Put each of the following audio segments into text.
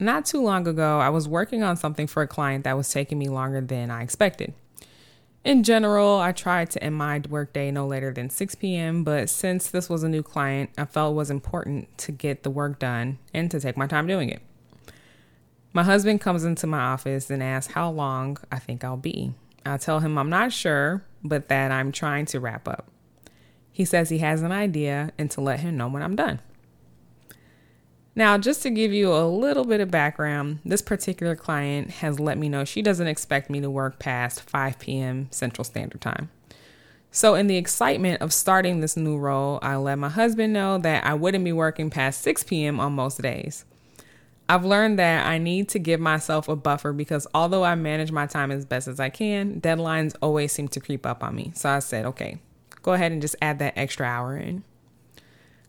not too long ago, I was working on something for a client that was taking me longer than I expected. In general, I tried to end my workday no later than 6 p.m., but since this was a new client, I felt it was important to get the work done and to take my time doing it. My husband comes into my office and asks how long I think I'll be. I tell him I'm not sure, but that I'm trying to wrap up. He says he has an idea and to let him know when I'm done. Now, just to give you a little bit of background, this particular client has let me know she doesn't expect me to work past 5 p.m. Central Standard Time. So, in the excitement of starting this new role, I let my husband know that I wouldn't be working past 6 p.m. on most days. I've learned that I need to give myself a buffer because although I manage my time as best as I can, deadlines always seem to creep up on me. So I said, okay, go ahead and just add that extra hour in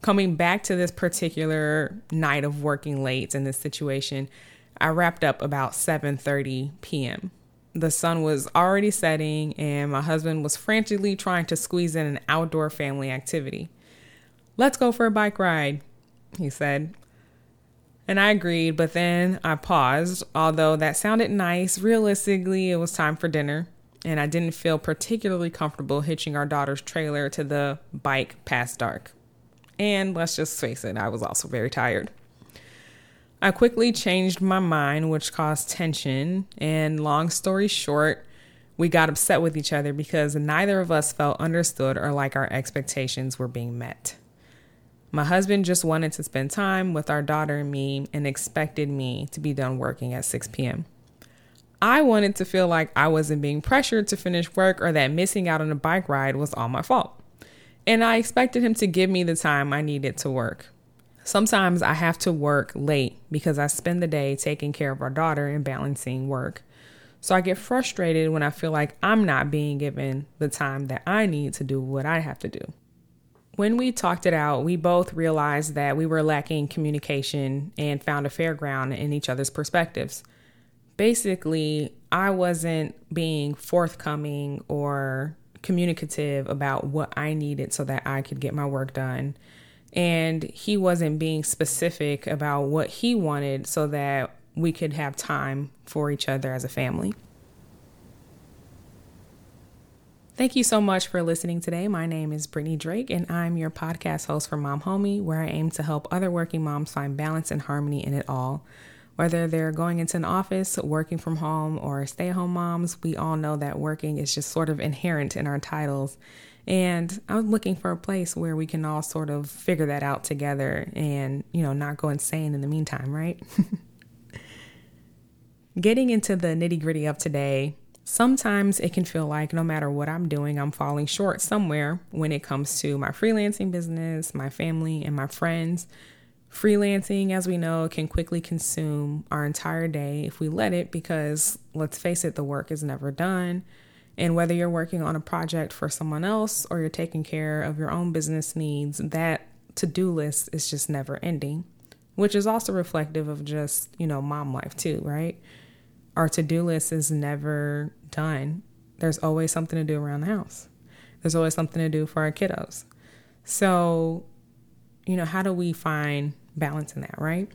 coming back to this particular night of working late in this situation, I wrapped up about 7:30 p.m. The sun was already setting and my husband was frantically trying to squeeze in an outdoor family activity. "Let's go for a bike ride," he said. And I agreed, but then I paused. Although that sounded nice, realistically, it was time for dinner, and I didn't feel particularly comfortable hitching our daughter's trailer to the bike past dark. And let's just face it, I was also very tired. I quickly changed my mind, which caused tension. And long story short, we got upset with each other because neither of us felt understood or like our expectations were being met. My husband just wanted to spend time with our daughter and me and expected me to be done working at 6 p.m. I wanted to feel like I wasn't being pressured to finish work or that missing out on a bike ride was all my fault and I expected him to give me the time I needed to work. Sometimes I have to work late because I spend the day taking care of our daughter and balancing work. So I get frustrated when I feel like I'm not being given the time that I need to do what I have to do. When we talked it out, we both realized that we were lacking communication and found a fair ground in each other's perspectives. Basically, I wasn't being forthcoming or communicative about what I needed so that I could get my work done. And he wasn't being specific about what he wanted so that we could have time for each other as a family. Thank you so much for listening today. My name is Brittany Drake, and I'm your podcast host for Mom Homie, where I aim to help other working moms find balance and harmony in it all. Whether they're going into an office, working from home, or stay at home moms, we all know that working is just sort of inherent in our titles. And I was looking for a place where we can all sort of figure that out together and, you know, not go insane in the meantime, right? Getting into the nitty gritty of today, sometimes it can feel like no matter what I'm doing, I'm falling short somewhere when it comes to my freelancing business, my family, and my friends. Freelancing, as we know, can quickly consume our entire day if we let it, because let's face it, the work is never done. And whether you're working on a project for someone else or you're taking care of your own business needs, that to do list is just never ending, which is also reflective of just, you know, mom life too, right? Our to do list is never done. There's always something to do around the house, there's always something to do for our kiddos. So, you know, how do we find balance in that, right?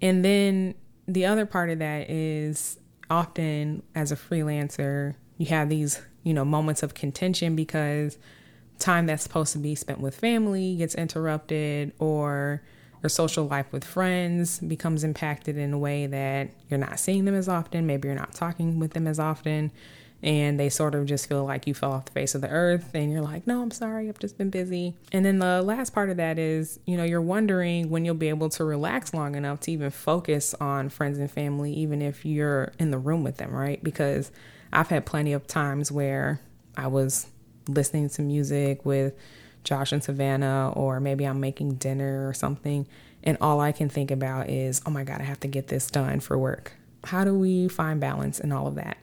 And then the other part of that is often as a freelancer, you have these, you know, moments of contention because time that's supposed to be spent with family gets interrupted or your social life with friends becomes impacted in a way that you're not seeing them as often, maybe you're not talking with them as often and they sort of just feel like you fell off the face of the earth and you're like, no, I'm sorry, I've just been busy. And then the last part of that is, you know, you're wondering when you'll be able to relax long enough to even focus on friends and family, even if you're in the room with them, right? Because I've had plenty of times where I was listening to music with Josh and Savannah, or maybe I'm making dinner or something, and all I can think about is, oh my God, I have to get this done for work. How do we find balance in all of that?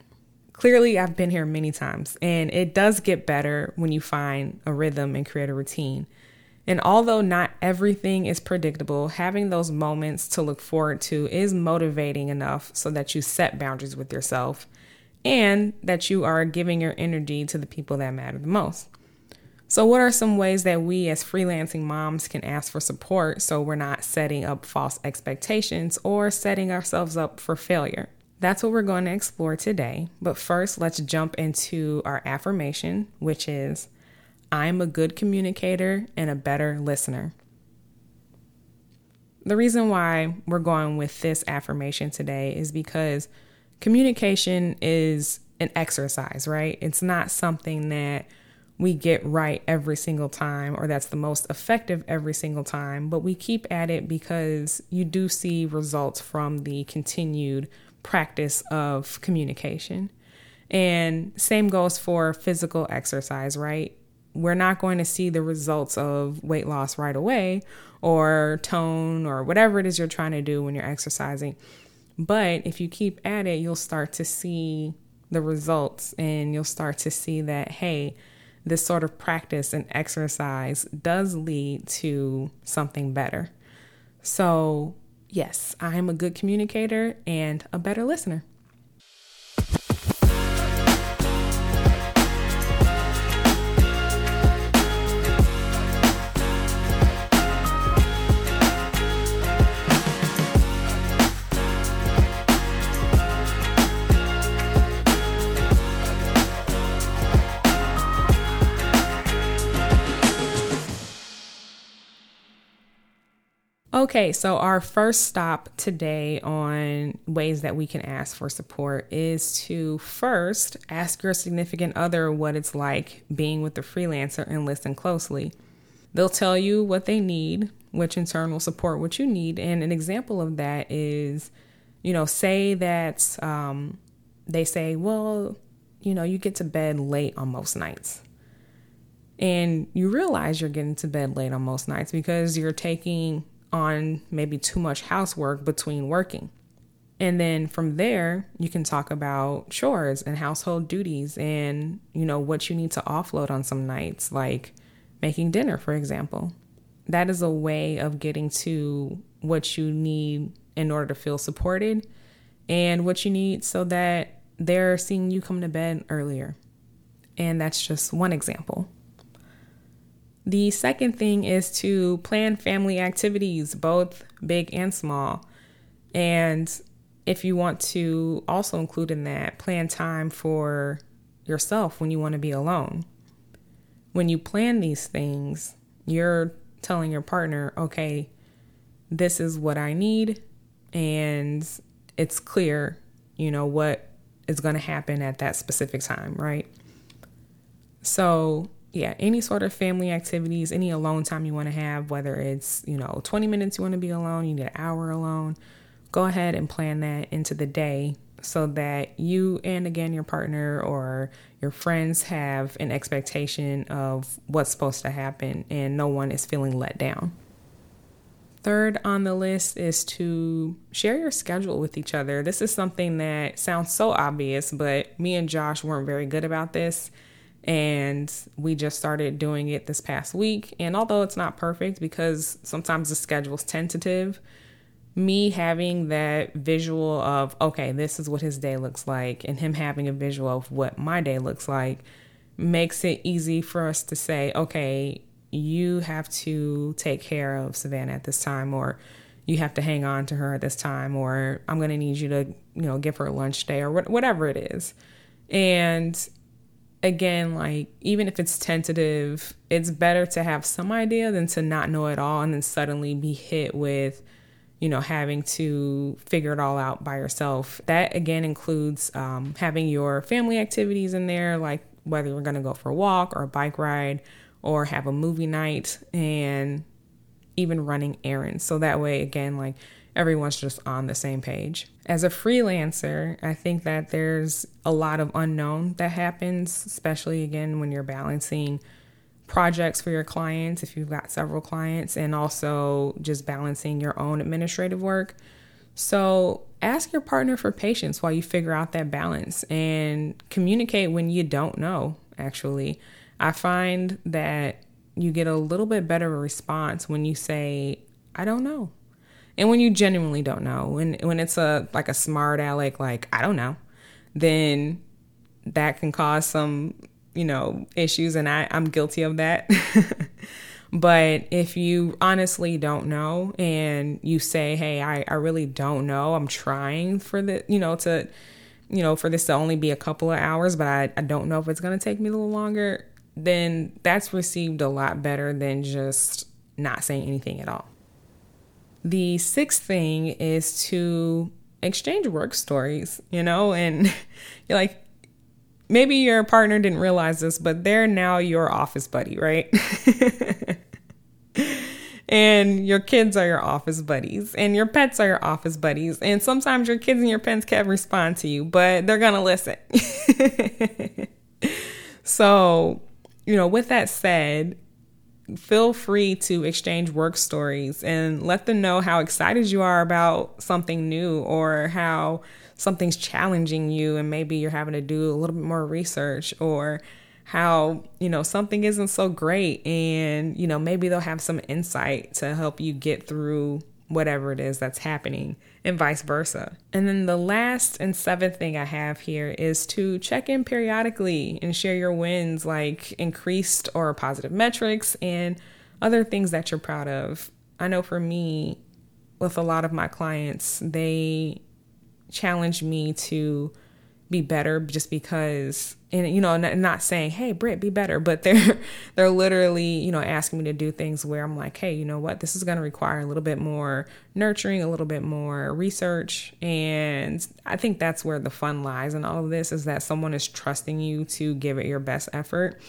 Clearly, I've been here many times, and it does get better when you find a rhythm and create a routine. And although not everything is predictable, having those moments to look forward to is motivating enough so that you set boundaries with yourself and that you are giving your energy to the people that matter the most. So, what are some ways that we as freelancing moms can ask for support so we're not setting up false expectations or setting ourselves up for failure? That's what we're going to explore today. But first, let's jump into our affirmation, which is I'm a good communicator and a better listener. The reason why we're going with this affirmation today is because communication is an exercise, right? It's not something that we get right every single time or that's the most effective every single time, but we keep at it because you do see results from the continued practice of communication. And same goes for physical exercise, right? We're not going to see the results of weight loss right away or tone or whatever it is you're trying to do when you're exercising. But if you keep at it, you'll start to see the results and you'll start to see that, hey, this sort of practice and exercise does lead to something better. So yes, I am a good communicator and a better listener. Okay, so our first stop today on ways that we can ask for support is to first ask your significant other what it's like being with the freelancer and listen closely. They'll tell you what they need, which in turn will support what you need. And an example of that is, you know, say that um, they say, well, you know, you get to bed late on most nights. And you realize you're getting to bed late on most nights because you're taking on maybe too much housework between working. And then from there, you can talk about chores and household duties and, you know, what you need to offload on some nights, like making dinner, for example. That is a way of getting to what you need in order to feel supported and what you need so that they're seeing you come to bed earlier. And that's just one example. The second thing is to plan family activities, both big and small. And if you want to also include in that, plan time for yourself when you want to be alone. When you plan these things, you're telling your partner, okay, this is what I need. And it's clear, you know, what is going to happen at that specific time, right? So yeah, any sort of family activities, any alone time you want to have, whether it's, you know, 20 minutes you want to be alone, you need an hour alone, go ahead and plan that into the day so that you and again your partner or your friends have an expectation of what's supposed to happen and no one is feeling let down. Third on the list is to share your schedule with each other. This is something that sounds so obvious, but me and Josh weren't very good about this and we just started doing it this past week. And although it's not perfect because sometimes the schedule's tentative, me having that visual of, okay, this is what his day looks like, and him having a visual of what my day looks like makes it easy for us to say, okay, you have to take care of Savannah at this time, or you have to hang on to her at this time, or I'm going to need you to, you know, give her a lunch day, or whatever it is. And again, like even if it's tentative, it's better to have some idea than to not know at all and then suddenly be hit with, you know, having to figure it all out by yourself. That again includes um, having your family activities in there, like whether you're going to go for a walk or a bike ride or have a movie night and even running errands. So that way, again, like everyone's just on the same page. As a freelancer, I think that there's a lot of unknown that happens, especially again when you're balancing projects for your clients, if you've got several clients, and also just balancing your own administrative work. So ask your partner for patience while you figure out that balance and communicate when you don't know, actually. I find that you get a little bit better response when you say, I don't know and when you genuinely don't know, when when it's a like a smart aleck, like I don't know, then that can cause some you know, issues, and I, I'm guilty of that. but if you honestly don't know and you say, hey, I, I really don't know, I'm trying for the, you know, to, you know, for this to only be a couple of hours, but I, I don't know if it's going to take me a little longer, then that's received a lot better than just not saying anything at all. The sixth thing is to exchange work stories, you know, and you're like, maybe your partner didn't realize this, but they're now your office buddy, right? and your kids are your office buddies, and your pets are your office buddies. And sometimes your kids and your pets can't respond to you, but they're going to listen. so, you know, with that said, feel free to exchange work stories and let them know how excited you are about something new or how something's challenging you and maybe you're having to do a little bit more research or how you know something isn't so great and you know maybe they'll have some insight to help you get through whatever it is that's happening and vice versa. And then the last and seventh thing I have here is to check in periodically and share your wins, like increased or positive metrics and other things that you're proud of. I know for me, with a lot of my clients, they challenge me to be better just because and you know not saying hey Britt be better but they're they're literally you know asking me to do things where I'm like hey you know what? This is going to require a little bit more nurturing a little bit more research and I think that's where the fun lies in all of this is that someone is trusting you to give it your best effort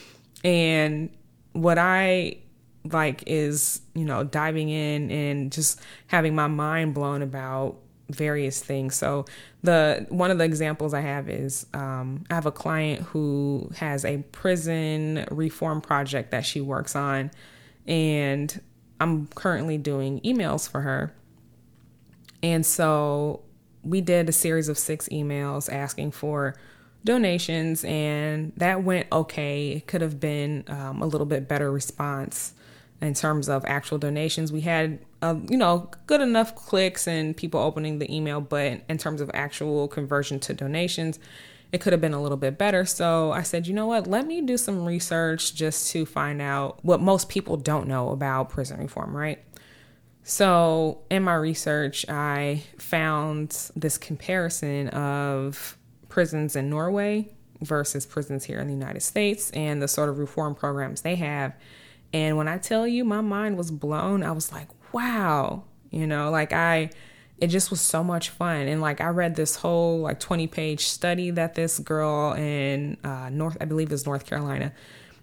and what I like is you know diving in and just having my mind blown about various things. So the one of the examples I have is um, I have a client who has a prison reform project that she works on, and I'm currently doing emails for her. And so we did a series of six emails asking for donations, and that went okay. It could have been um, a little bit better response in terms of actual donations. We had, uh, you know, good enough clicks and people opening the email, but in terms of actual conversion to donations, it could have been a little bit better. So I said, you know what, let me do some research just to find out what most people don't know about prison reform, right? So in my research, I found this comparison of prisons in Norway versus prisons here in the United States and the sort of reform programs they have. And when I tell you my mind was blown, I was like, wow, you know, like I, it just was so much fun. And like I read this whole like 20 page study that this girl in uh, North, I believe is North Carolina,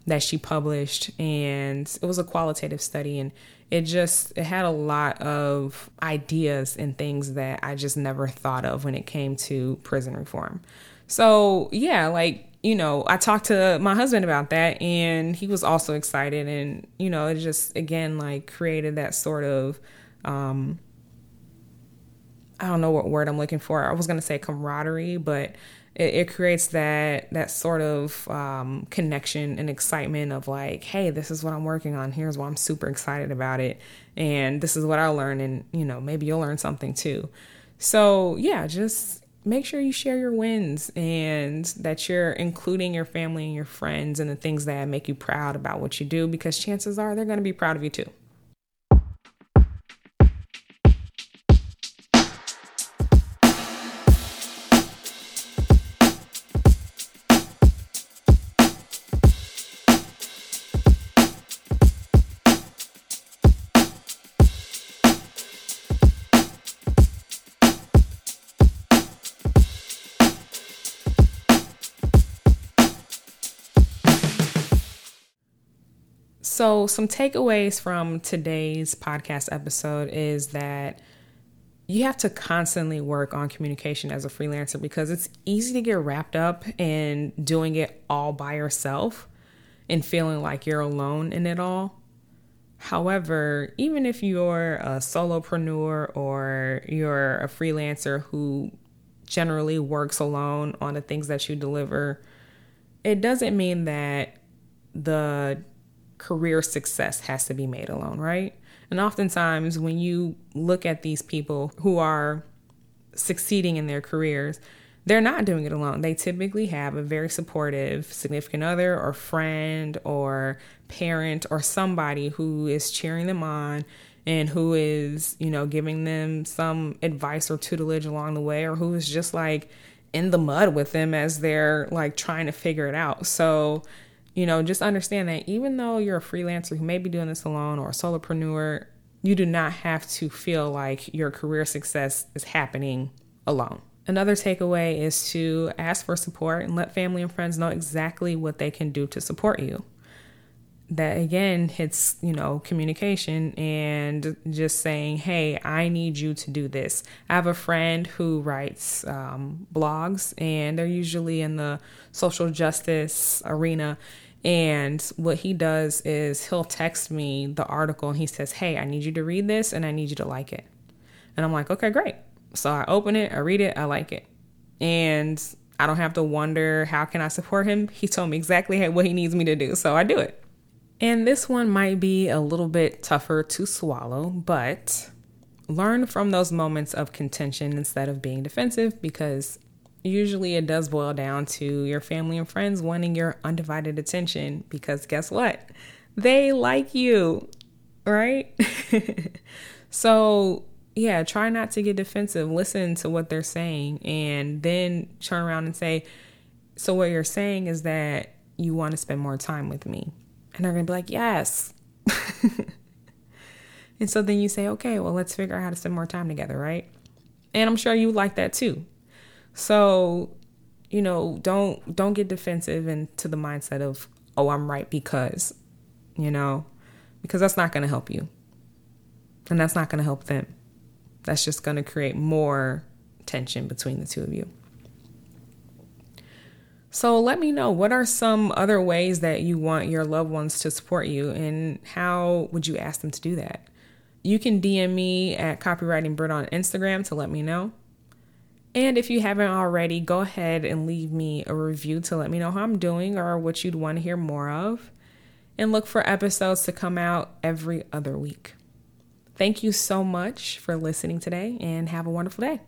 that she published. And it was a qualitative study. And it just, it had a lot of ideas and things that I just never thought of when it came to prison reform. So yeah, like you know, I talked to my husband about that and he was also excited and you know, it just again like created that sort of um I don't know what word I'm looking for. I was going to say camaraderie, but it, it, creates that that sort of um, connection and excitement of like, hey, this is what I'm working on. Here's why I'm super excited about it, and this is what I learned, and you know, maybe you'll learn something too. So yeah, just make sure you share your wins and that you're including your family and your friends and the things that make you proud about what you do because chances are they're going to be proud of you too. So, some takeaways from today's podcast episode is that you have to constantly work on communication as a freelancer because it's easy to get wrapped up in doing it all by yourself and feeling like you're alone in it all. However, even if you're a solopreneur or you're a freelancer who generally works alone on the things that you deliver, it doesn't mean that the career success has to be made alone, right? And oftentimes, when you look at these people who are succeeding in their careers, they're not doing it alone. They typically have a very supportive significant other or friend or parent or somebody who is cheering them on and who is, you know, giving them some advice or tutelage along the way or who is just like in the mud with them as they're like trying to figure it out. So, you know, just understand that even though you're a freelancer who may be doing this alone or a solopreneur, you do not have to feel like your career success is happening alone. Another takeaway is to ask for support and let family and friends know exactly what they can do to support you. That again hits, you know, communication and just saying, hey, I need you to do this. I have a friend who writes um, blogs, and they're usually in the social justice arena. And what he does is he'll text me the article and he says, Hey, I need you to read this and I need you to like it. And I'm like, Okay, great. So I open it, I read it, I like it. And I don't have to wonder how can I support him. He told me exactly what he needs me to do, so I do it. And this one might be a little bit tougher to swallow, but learn from those moments of contention instead of being defensive because usually it does boil down to your family and friends wanting your undivided attention because guess what? They like you, right? so yeah, try not to get defensive. Listen to what they're saying and then turn around and say, So, what you're saying is that you want to spend more time with me. And they're going to be like, Yes. and so then you say, Okay, well, let's figure out how to spend more time together, right? And I'm sure you like that too. So, you know, don't don't get defensive into the mindset of, "Oh, I'm right because," you know, because that's not going to help you. And that's not going to help them. That's just going to create more tension between the two of you. So let me know what are some other ways that you want your loved ones to support you and how would you ask them to do that? You can DM me at Copywriting Britt on Instagram to let me know. And if you haven't already, go ahead and leave me a review to let me know how I'm doing or what you'd want to hear more of. And look for episodes to come out every other week. Thank you so much for listening today and have a wonderful day.